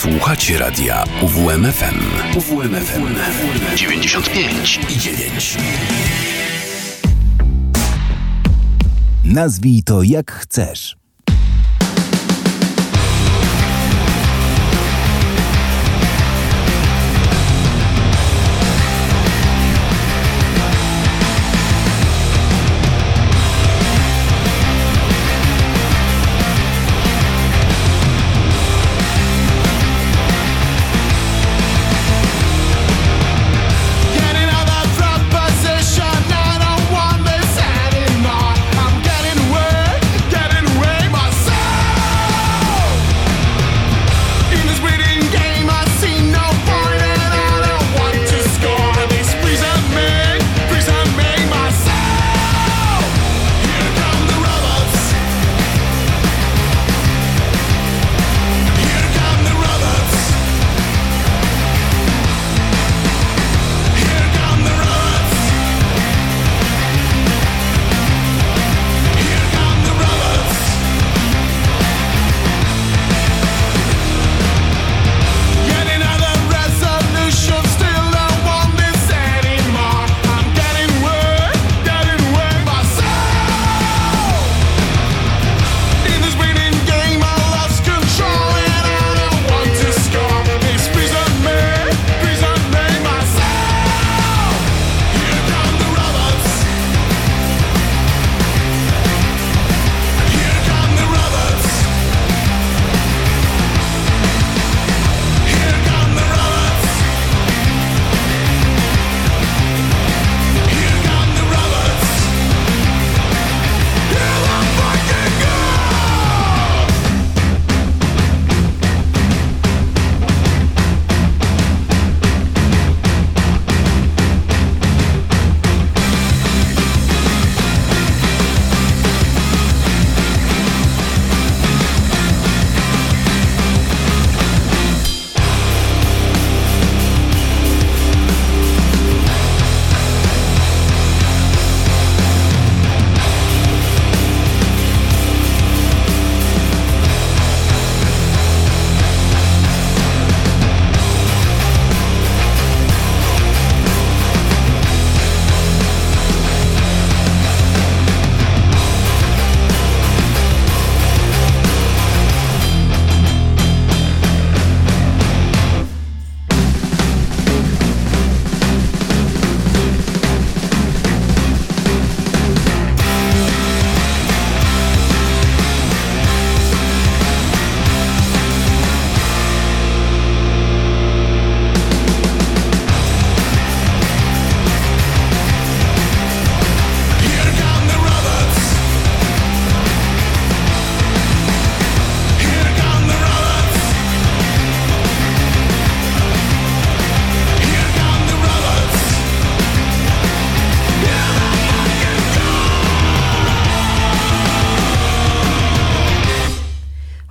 Słuchacie radia UWMFM. UWMFM 95 i 9. Nazwij to jak chcesz.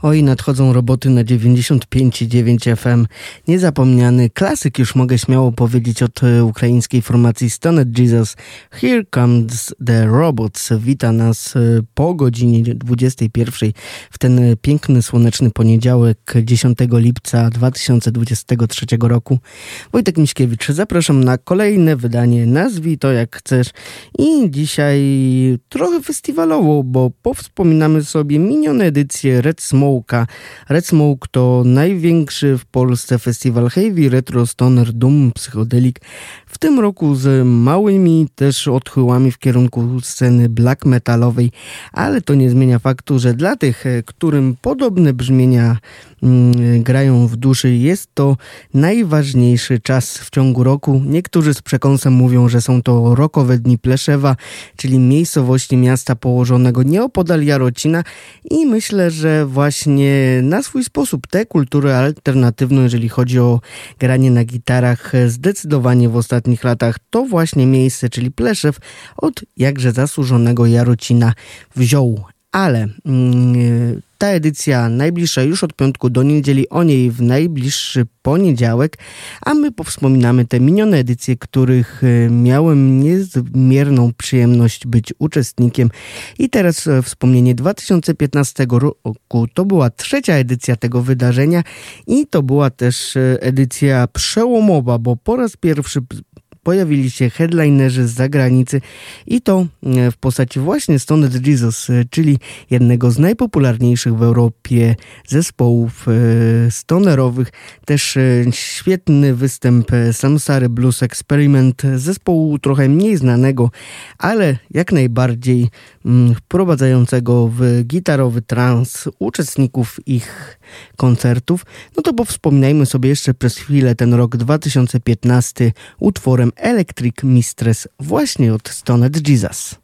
Oj, nadchodzą roboty na 95,9 FM. Niezapomniany klasyk, już mogę śmiało powiedzieć, od e, ukraińskiej formacji Stoned Jesus. Here comes the robots. Wita nas e, po godzinie 21 w ten piękny, słoneczny poniedziałek 10 lipca 2023 roku. Wojtek Miśkiewicz, zapraszam na kolejne wydanie. Nazwij to jak chcesz. I dzisiaj trochę festiwalowo, bo powspominamy sobie minione edycje Red Smoke Red Smoke to największy w Polsce festiwal heavy, retro, stoner, doom, psychodelic. W tym roku z małymi też odchyłami w kierunku sceny black metalowej, ale to nie zmienia faktu, że dla tych, którym podobne brzmienia Mm, grają w duszy. Jest to najważniejszy czas w ciągu roku. Niektórzy z przekąsem mówią, że są to rokowe dni Pleszewa, czyli miejscowości miasta położonego nieopodal Jarocina i myślę, że właśnie na swój sposób tę kulturę alternatywną, jeżeli chodzi o granie na gitarach, zdecydowanie w ostatnich latach to właśnie miejsce, czyli Pleszew od jakże zasłużonego Jarocina wziął. Ale mm, Ta edycja najbliższa już od piątku do niedzieli, o niej w najbliższy poniedziałek, a my powspominamy te minione edycje, których e, miałem niezmierną przyjemność być uczestnikiem. I teraz e, wspomnienie 2015 roku. To była trzecia edycja tego wydarzenia i to była też e, edycja przełomowa, bo po raz pierwszy pojawili się headlinerzy z zagranicy i to e, w postaci właśnie Stoned Jesus, e, czyli jednego z najpopularniejszych w Europie zespołów e, stonerowych. Też świetny występ Samsary Blues Experiment, zespołu trochę mniej znanego, ale jak najbardziej mm, wprowadzającego w gitarowy trans uczestników ich koncertów. No to powspominajmy sobie jeszcze przez chwilę ten rok 2015 utworem Electric Mistress właśnie od Stoned Jesus.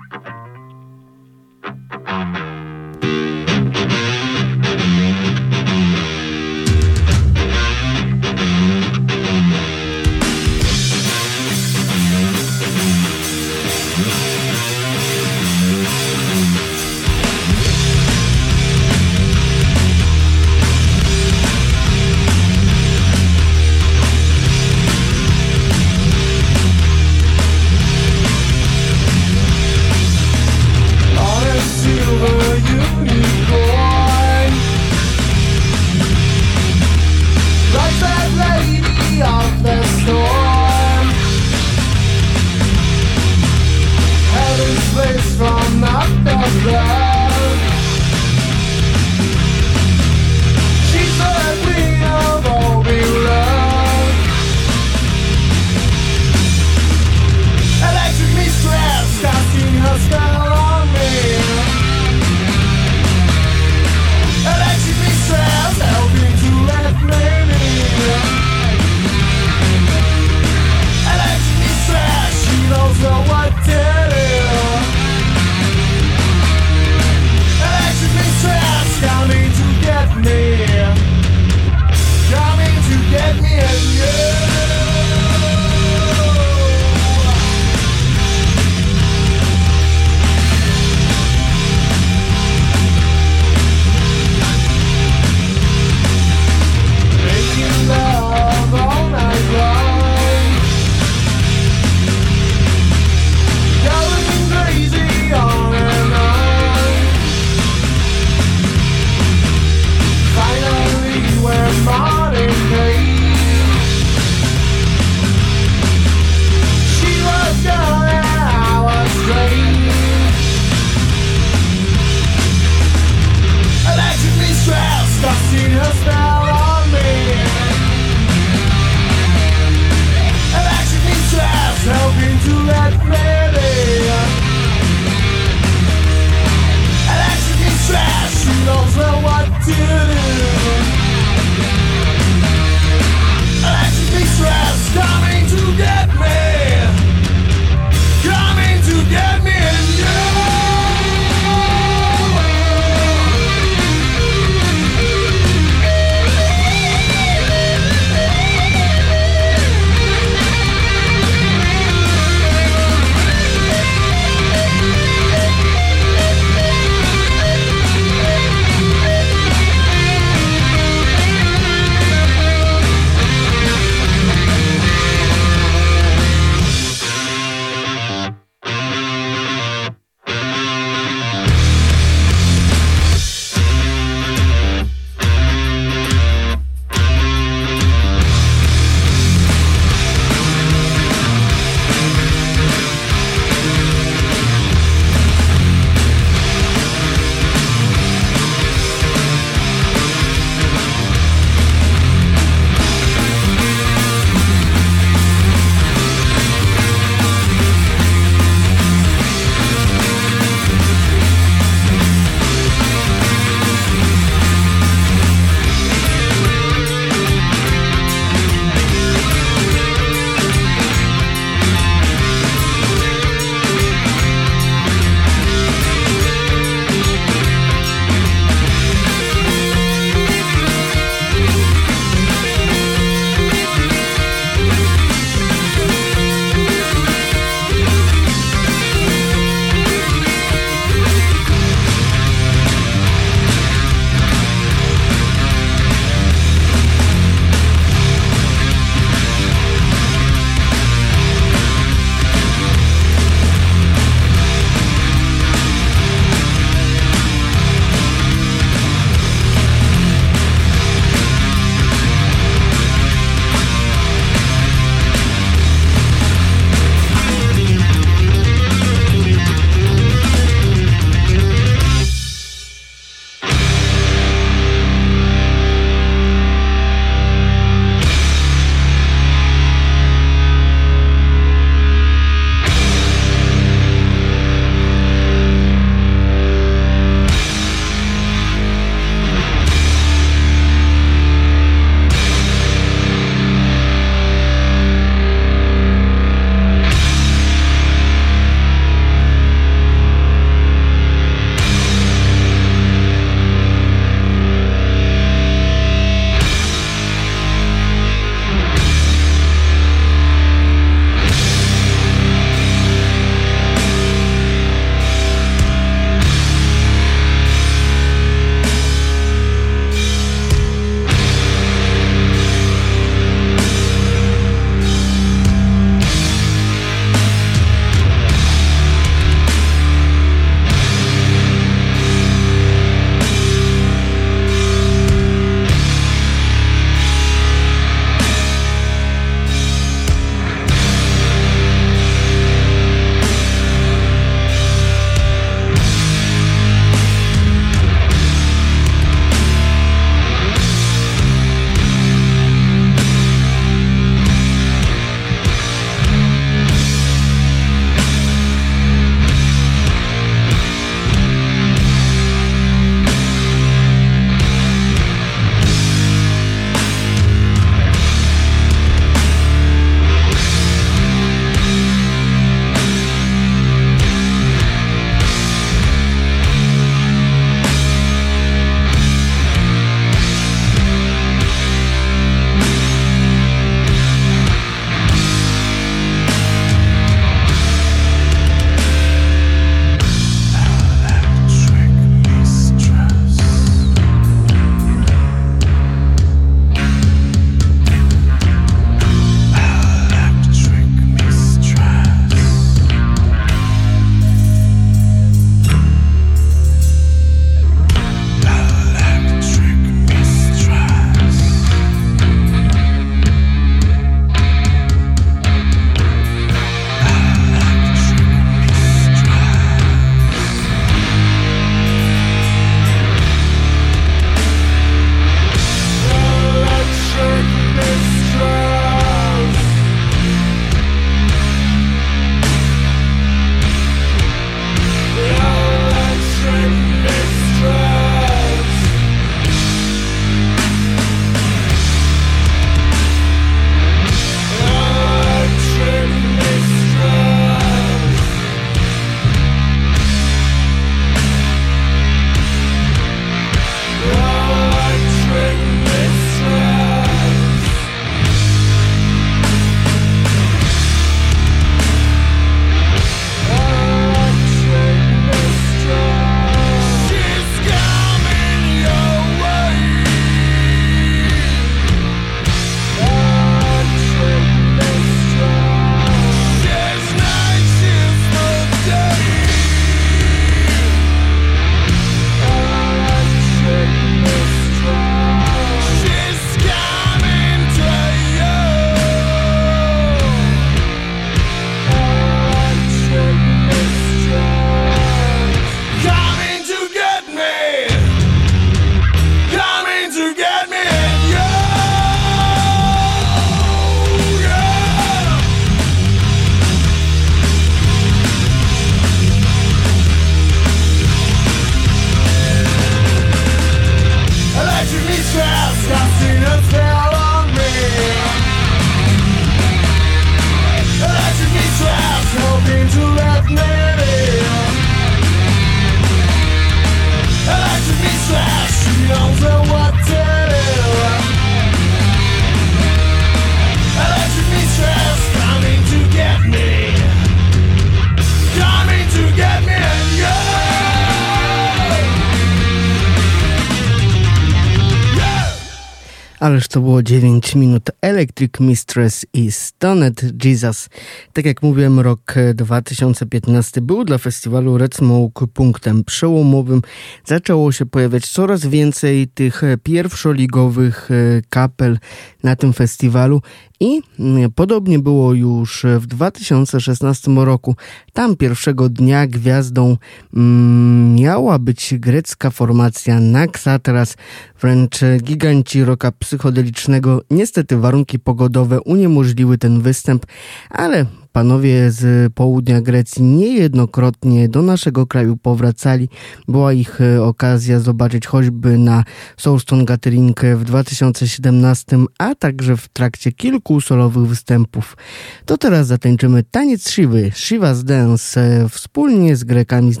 To było 9 minut. Electric Mistress i Stoned Jesus. Tak jak mówiłem, rok 2015 był dla festiwalu Red Smoke punktem przełomowym. Zaczęło się pojawiać coraz więcej tych pierwszoligowych e, kapel na tym festiwalu i mm, podobnie było już w 2016 roku. Tam pierwszego dnia gwiazdą mm, miała być grecka formacja Naxatras, wręcz giganci roka psychodelicznego. Niestety warunki pogodowe uniemożliły ten występ, ale Panowie z południa Grecji niejednokrotnie do naszego kraju powracali. Była ich e, okazja zobaczyć choćby na Soulstone Gathering w 2017, a także w trakcie kilku solowych występów. To teraz zatańczymy taniec Shivy, Shiva's Dance, e, wspólnie z Grekami z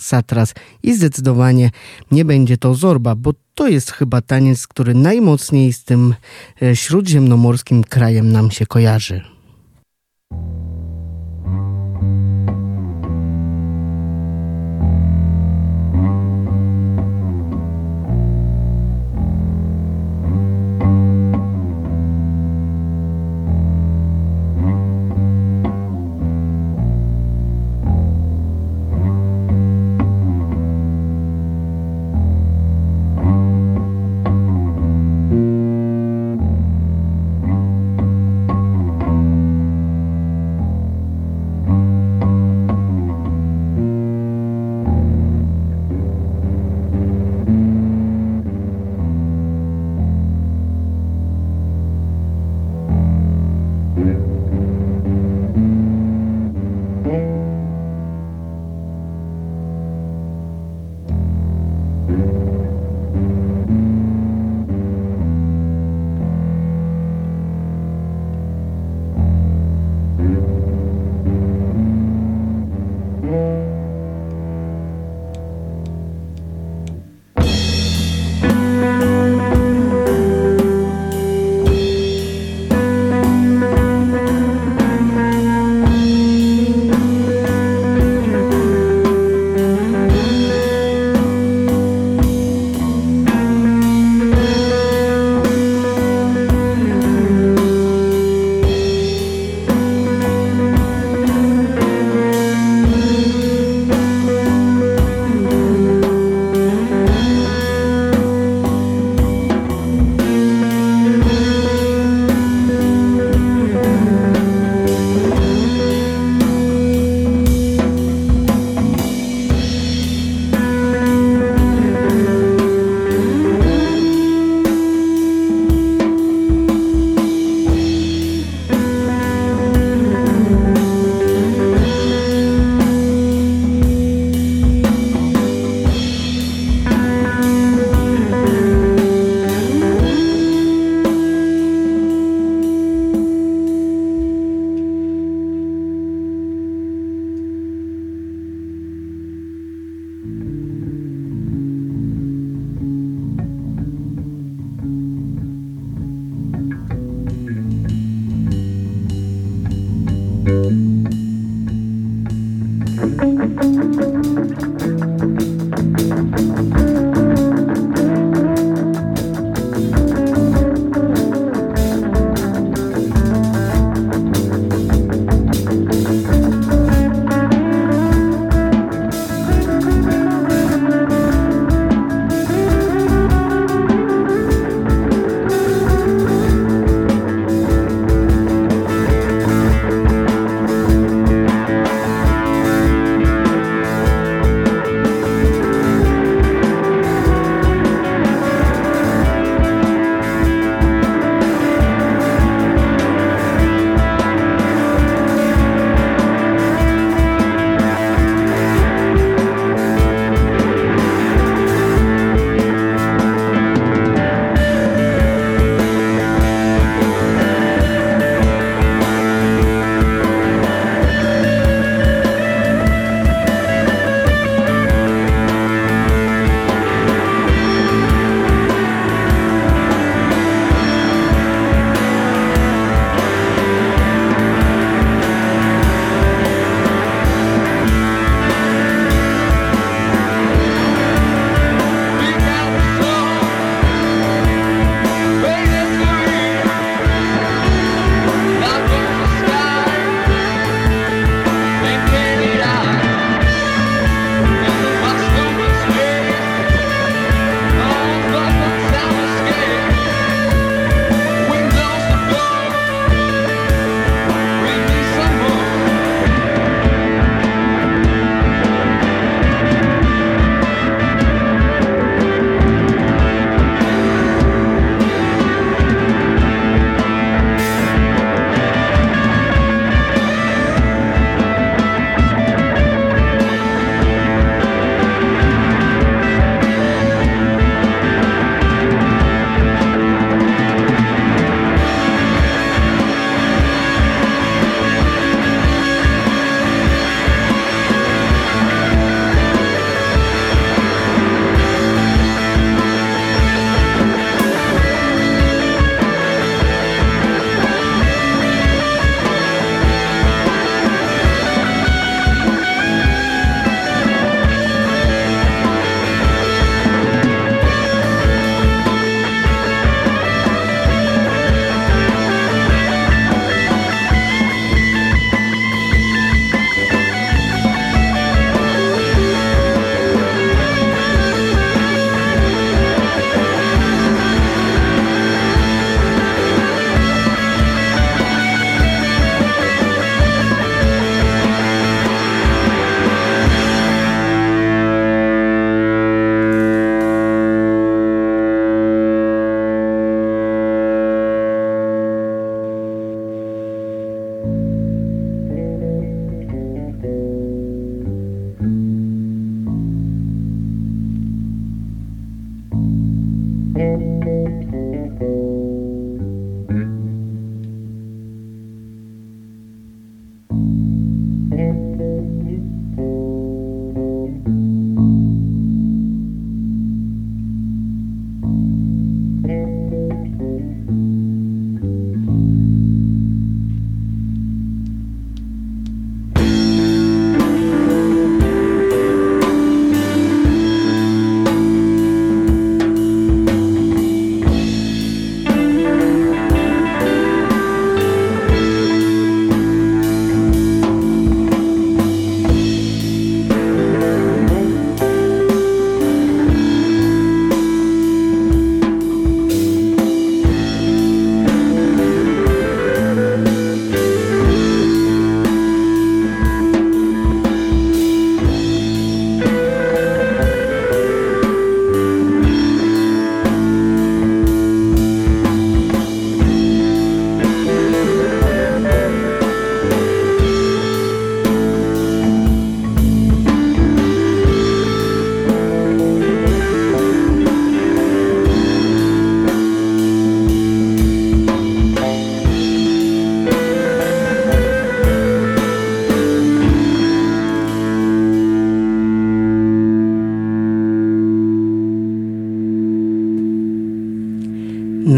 Satras i zdecydowanie nie będzie to Zorba, bo to jest chyba taniec, który najmocniej z tym e, śródziemnomorskim krajem nam się kojarzy.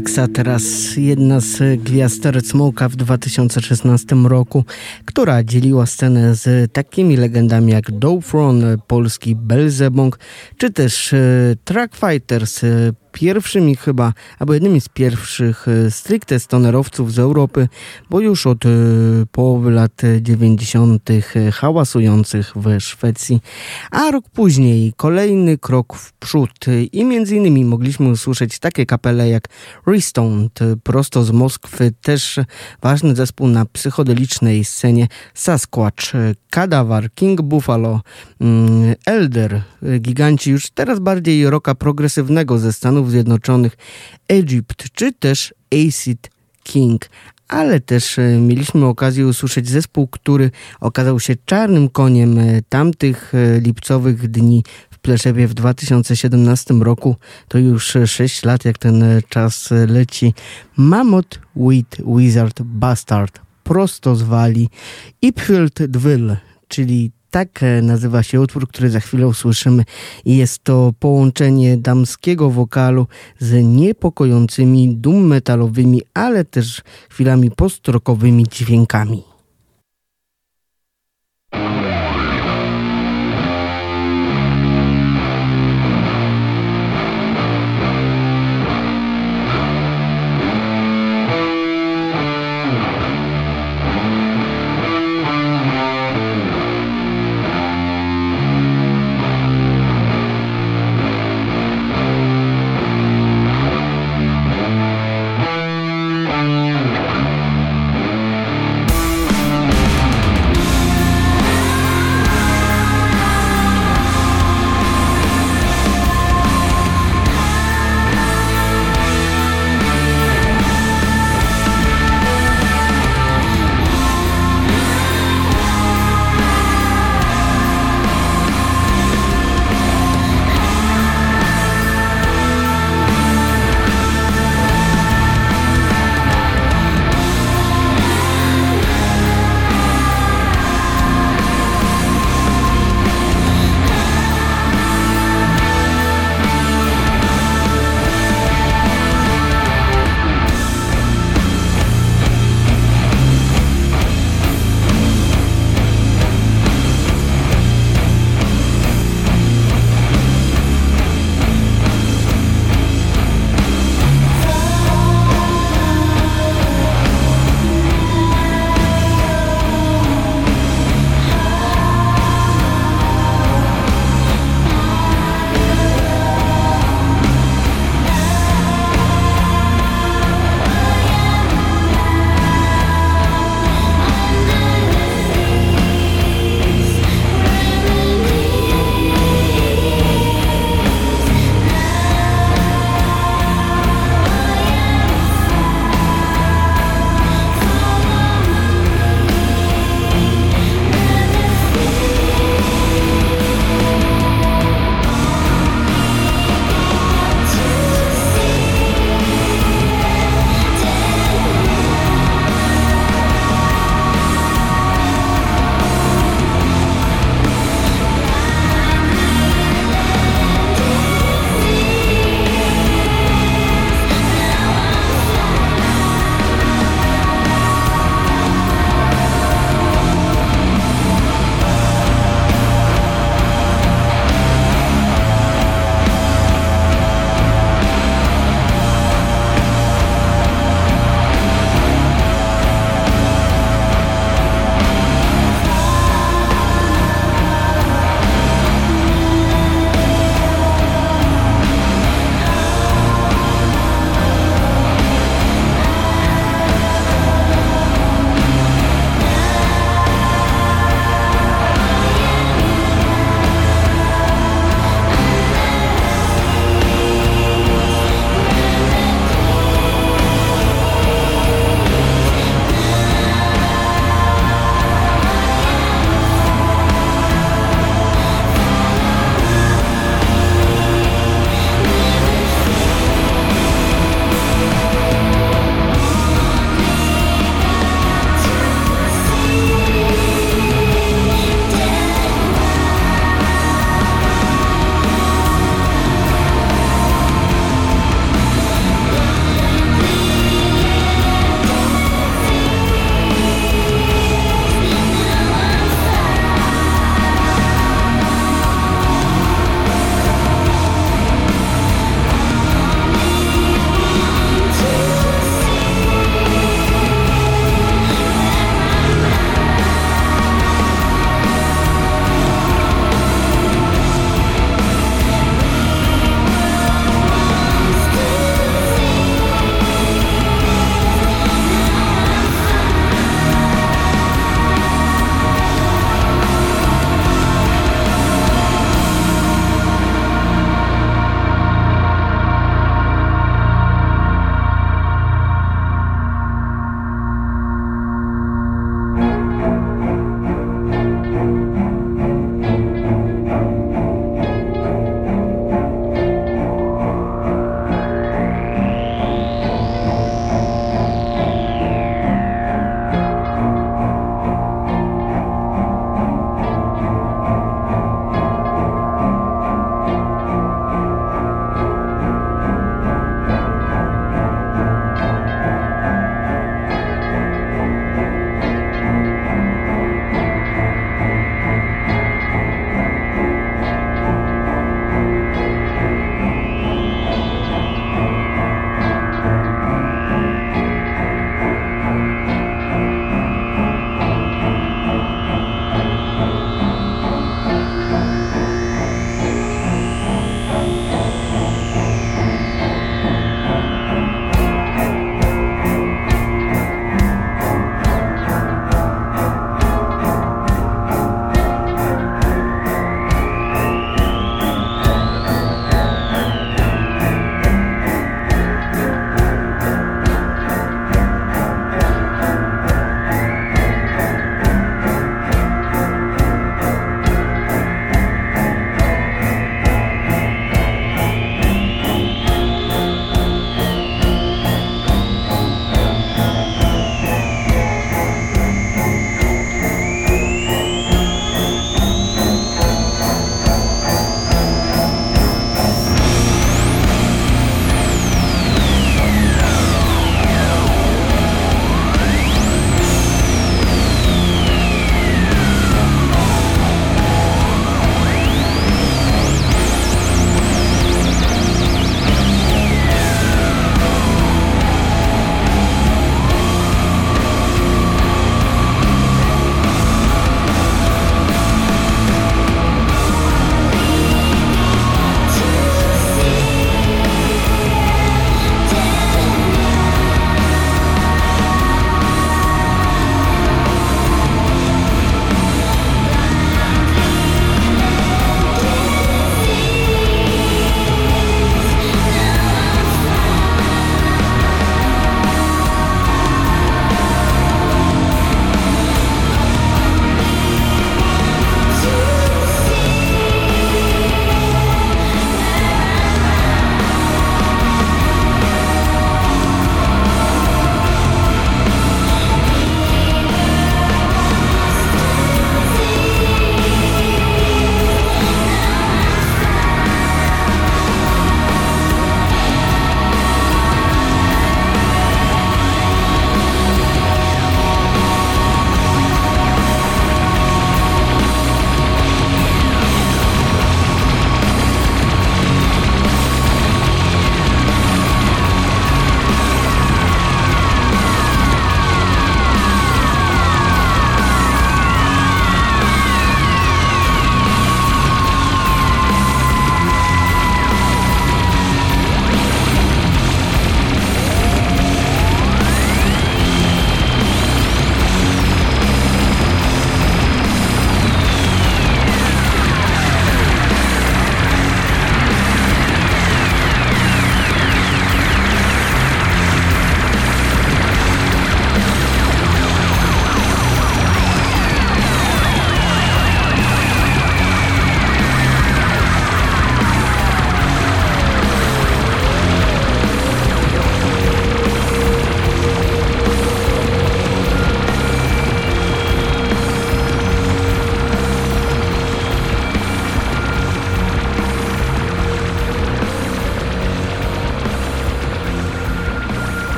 Maxa, teraz jedna z gwiazd Red Smoke'a w 2016 roku, która dzieliła scenę z takimi legendami jak Dowfron, polski Belzebong, czy też e, Track Fighters, e, pierwszymi chyba, albo jednymi z pierwszych e, stricte stonerowców z Europy, bo już od e, połowy lat 90. E, hałasujących w Szwecji, a rok później kolejny krok w przód i między innymi mogliśmy usłyszeć takie kapele jak Restoned, prosto z Moskwy, też ważny zespół na psychodelicznej scenie Sasquatch, Kadawar, King Buffalo, mm, Elder, giganci już teraz bardziej roka progresywnego ze Stanów Zjednoczonych, Egypt czy też Acid King. Ale też e, mieliśmy okazję usłyszeć zespół, który okazał się czarnym koniem e, tamtych e, lipcowych dni w Pleszewie w 2017 roku. To już 6 lat, jak ten czas leci. Mammoth Wheat Wizard Bastard prosto z Wali. Ipfield Dwyl, czyli tak e, nazywa się utwór, który za chwilę usłyszymy. Jest to połączenie damskiego wokalu z niepokojącymi dum metalowymi, ale też chwilami postrokowymi dźwiękami.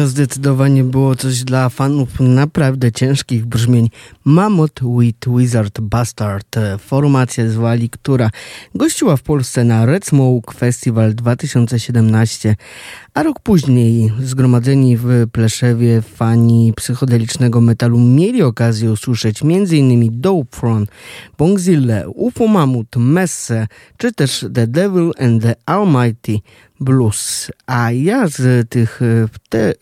To zdecydowanie było coś dla fanów naprawdę ciężkich brzmień. Mammoth with Wizard Bastard, formacja z Walii, która gościła w Polsce na Red Smoke Festival 2017, a rok później zgromadzeni w Pleszewie fani psychodelicznego metalu mieli okazję usłyszeć m.in. Dope Front, Bongzilla, UFO Mammoth, Messe, czy też The Devil and the Almighty blues. A ja z tych e, te e,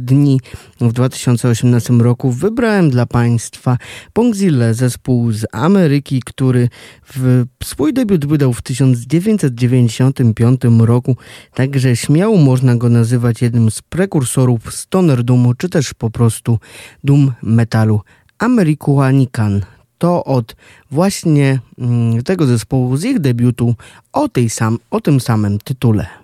dni w 2018 roku wybrałem dla Państwa Pongzille, zespół z Ameryki, który w swój debiut wydał w 1995 roku, także śmiało można go nazywać jednym z prekursorów stoner doomu, czy też po prostu doom metalu Americanican to od właśnie mm, tego zespołu z ich debiutu o, tej sam, o tym samym tytule.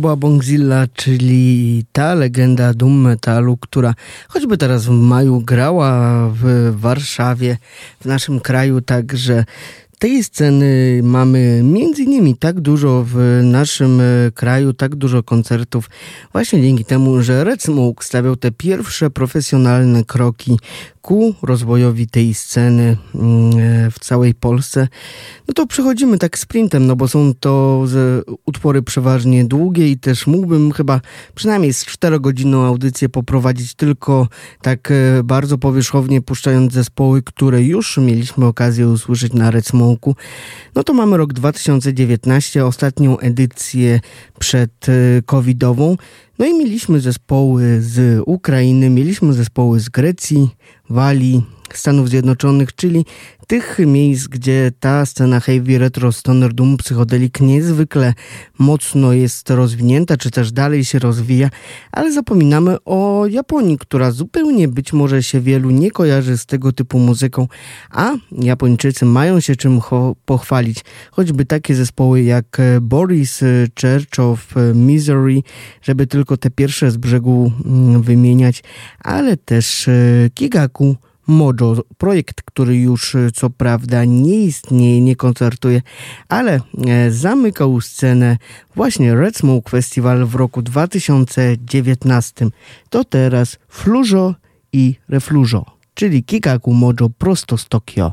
Była Bongzilla, czyli ta legenda doom metalu, która choćby teraz w maju grała w Warszawie, w naszym kraju, także tej sceny mamy między innymi tak dużo w naszym e, kraju, tak dużo koncertów, właśnie dzięki temu, że Red Smoke stawiał te pierwsze profesjonalne kroki ku rozwojowi tej sceny mm, e, w całej Polsce, no to przechodzimy tak sprintem, no bo są to utwory przeważnie długie i też mógłbym chyba przynajmniej z czterogodzinną audycję poprowadzić tylko tak e, bardzo powierzchownie puszczając zespoły, które już mieliśmy okazję usłyszeć na Red No to mamy rok 2019, ostatnią edycję przed e, covidową. No i mieliśmy zespoły z Ukrainy, mieliśmy zespoły z Grecji, Walii, Stanów Zjednoczonych, czyli tych miejsc, gdzie ta scena heavy, retro, stoner, doom, psychodelik niezwykle mocno jest rozwinięta, czy też dalej się rozwija, ale zapominamy o Japonii, która zupełnie być może się wielu nie kojarzy z tego typu muzyką, a Japończycy mają się czym pochwalić, choćby takie zespoły jak Boris Church of Misery, żeby tylko te pierwsze z brzegu mm, wymieniać, ale też e, Kigaku, Mojo, projekt, który już e, co prawda nie istnieje, nie koncertuje, ale e, zamykał scenę właśnie Red Smoke Festival w roku 2019. To teraz Flujo i Reflujo, czyli Kikaku Mojo prosto z Tokio.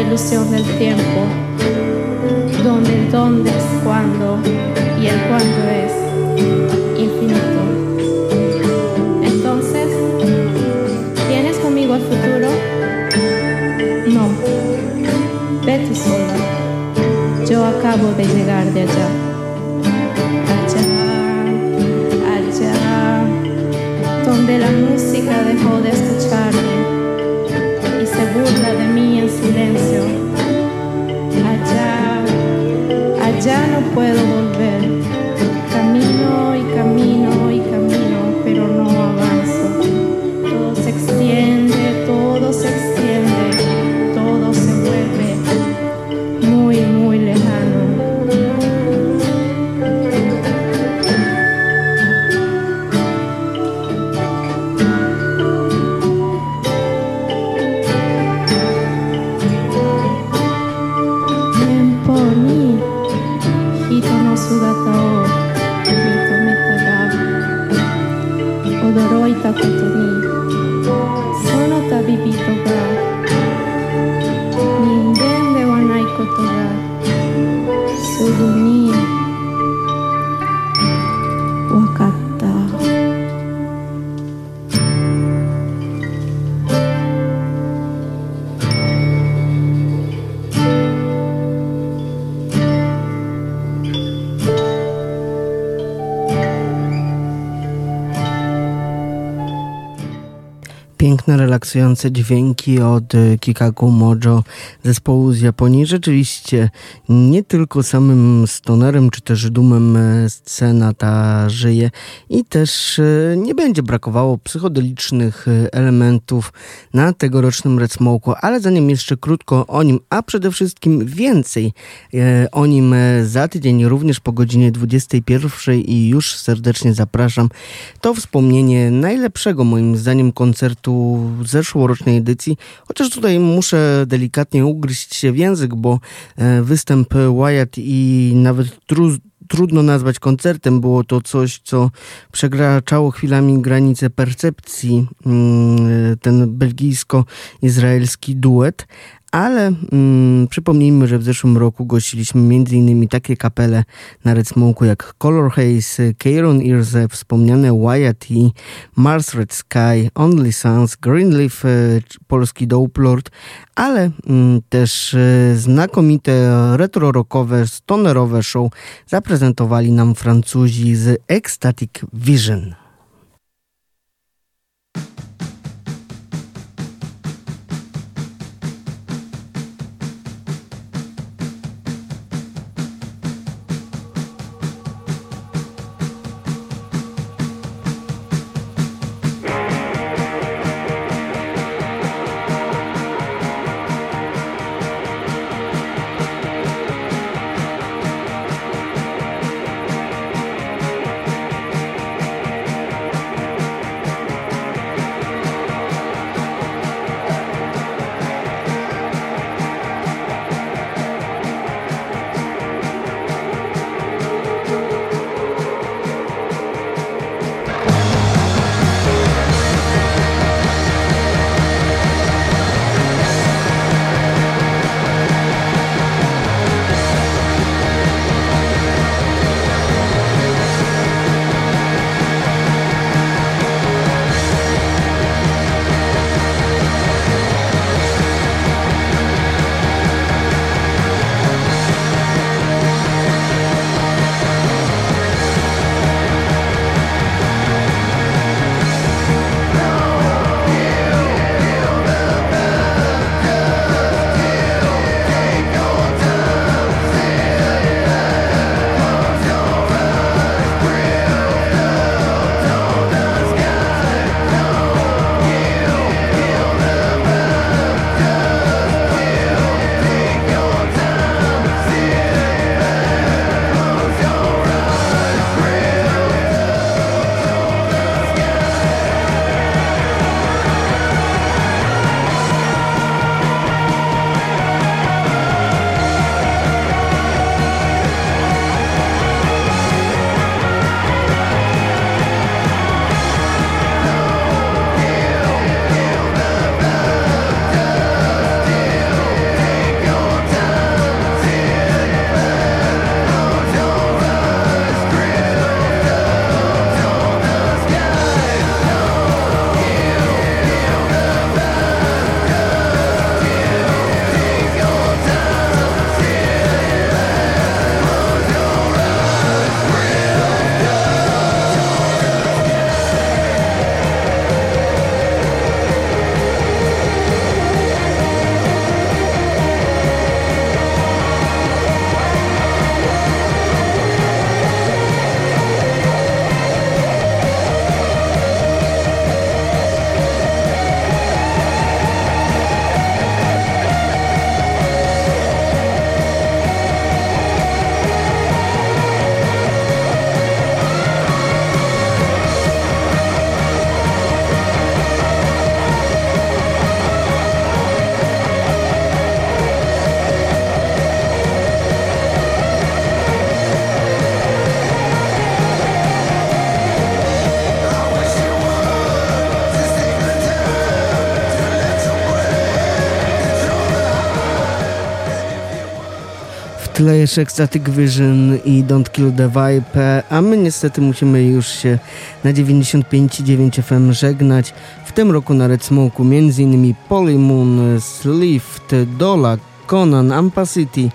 Ilusión del tiempo, donde el dónde es cuando y el cuándo es infinito. Entonces, ¿tienes conmigo el futuro? No, vete sola. Yo acabo de llegar de allá. Allá, allá, donde la música dejó de Allá, allá no puedo volver. Relaksujące dźwięki od e, Kikaku Mojo zespołu z Japonii. Rzeczywiście nie tylko samym stonerem czy też dumem e, scena ta żyje i też e, nie będzie brakowało psychodelicznych elementów na tegorocznym Red Smoke'u, ale zanim jeszcze krótko o nim, a przede wszystkim więcej o nim za tydzień, również po godzinie 21 i już serdecznie zapraszam, to wspomnienie najlepszego moim zdaniem koncertu zeszłorocznej edycji, chociaż tutaj muszę delikatnie ugryźć się w język, bo e, występ Wyatt i nawet tru, trudno nazwać koncertem, było to coś, co przekraczało chwilami granice percepcji, mm, ten belgijsko-izraelski duet, ale mm, przypomnijmy, że w zeszłym roku gościliśmy m.in. takie kapele na Red Smoke'u jak Color Haze, Kieron Ears, wspomniane Wyatt i Mars Red Sky, Only Sons, Greenleaf, e, polski Dope Lord, ale mm, też e, znakomite retro-rockowe, stonerowe show zaprezentowali nam Francuzi z Ecstatic Vision. Tyle jeszcze Ecstatic Vision i Don't Kill the Vibe, a my niestety musimy już się na 95,9 FM żegnać. W tym roku na Red Smoke'u m.in. Polymoon, Slift, Dola, Conan, Ampa City,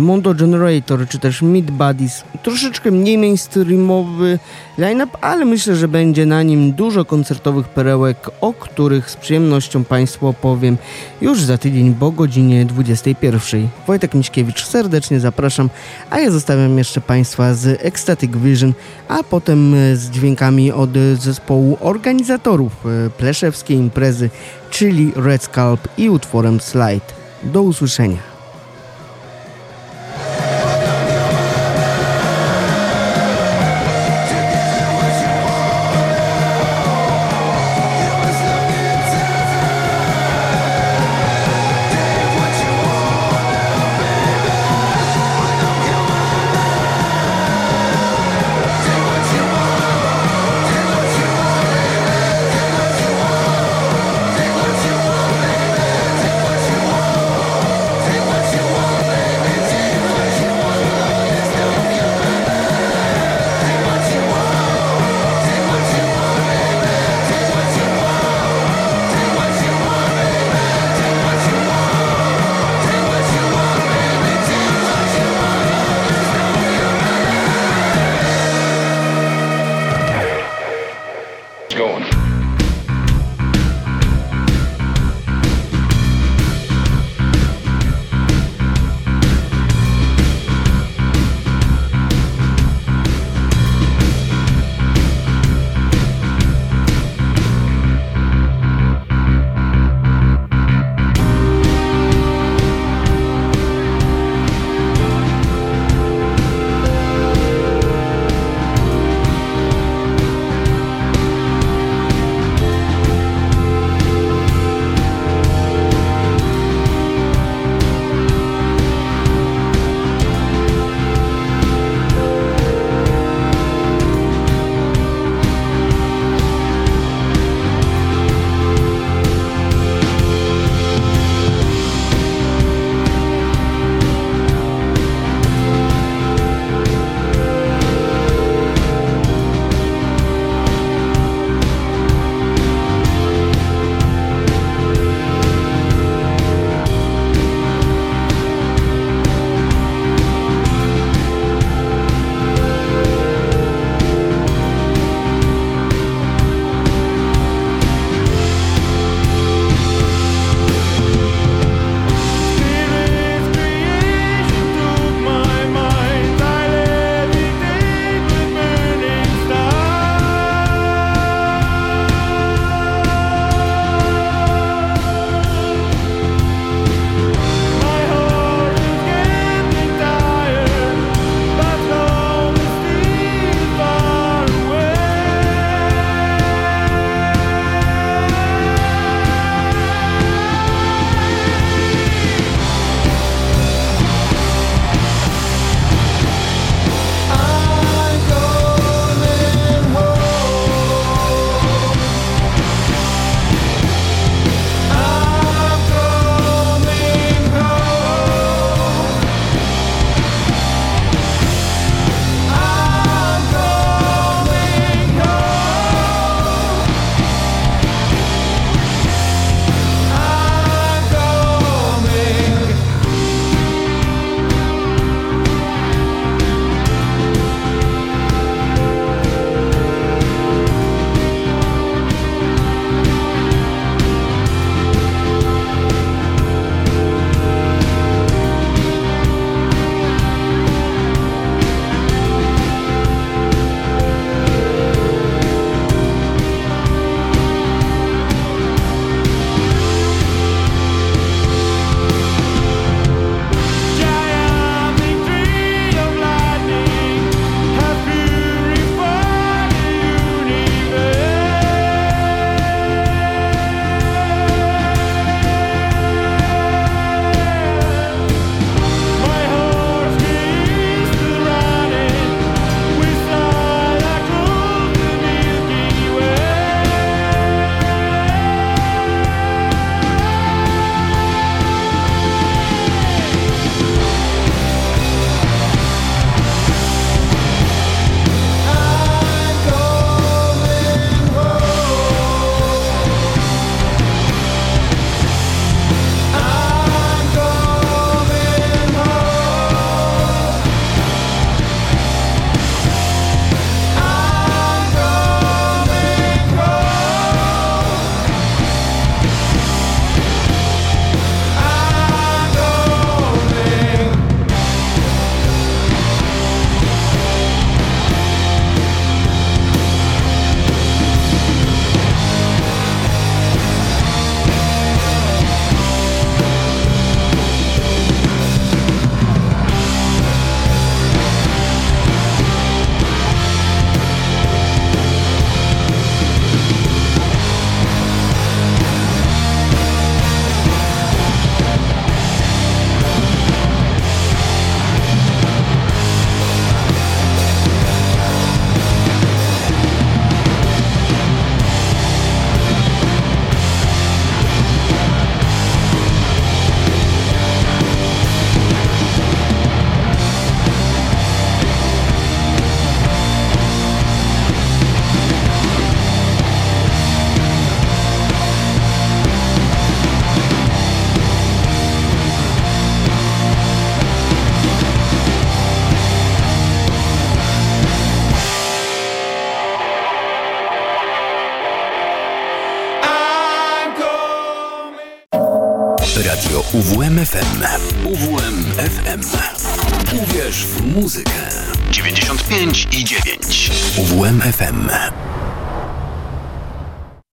Mondo Generator czy też Mid Buddies. Troszeczkę mniej mainstreamowy line-up, ale myślę, że będzie na nim dużo koncertowych perełek, o których z przyjemnością Państwu opowiem już za tydzień po godzinie 21. Wojtek Miśkiewicz serdecznie zapraszam, a ja zostawiam jeszcze Państwa z Ecstatic Vision, a potem z dźwiękami od zespołu organizatorów e, pleszewskiej imprezy, czyli Red Scalp i utworem Slide. Do usłyszenia.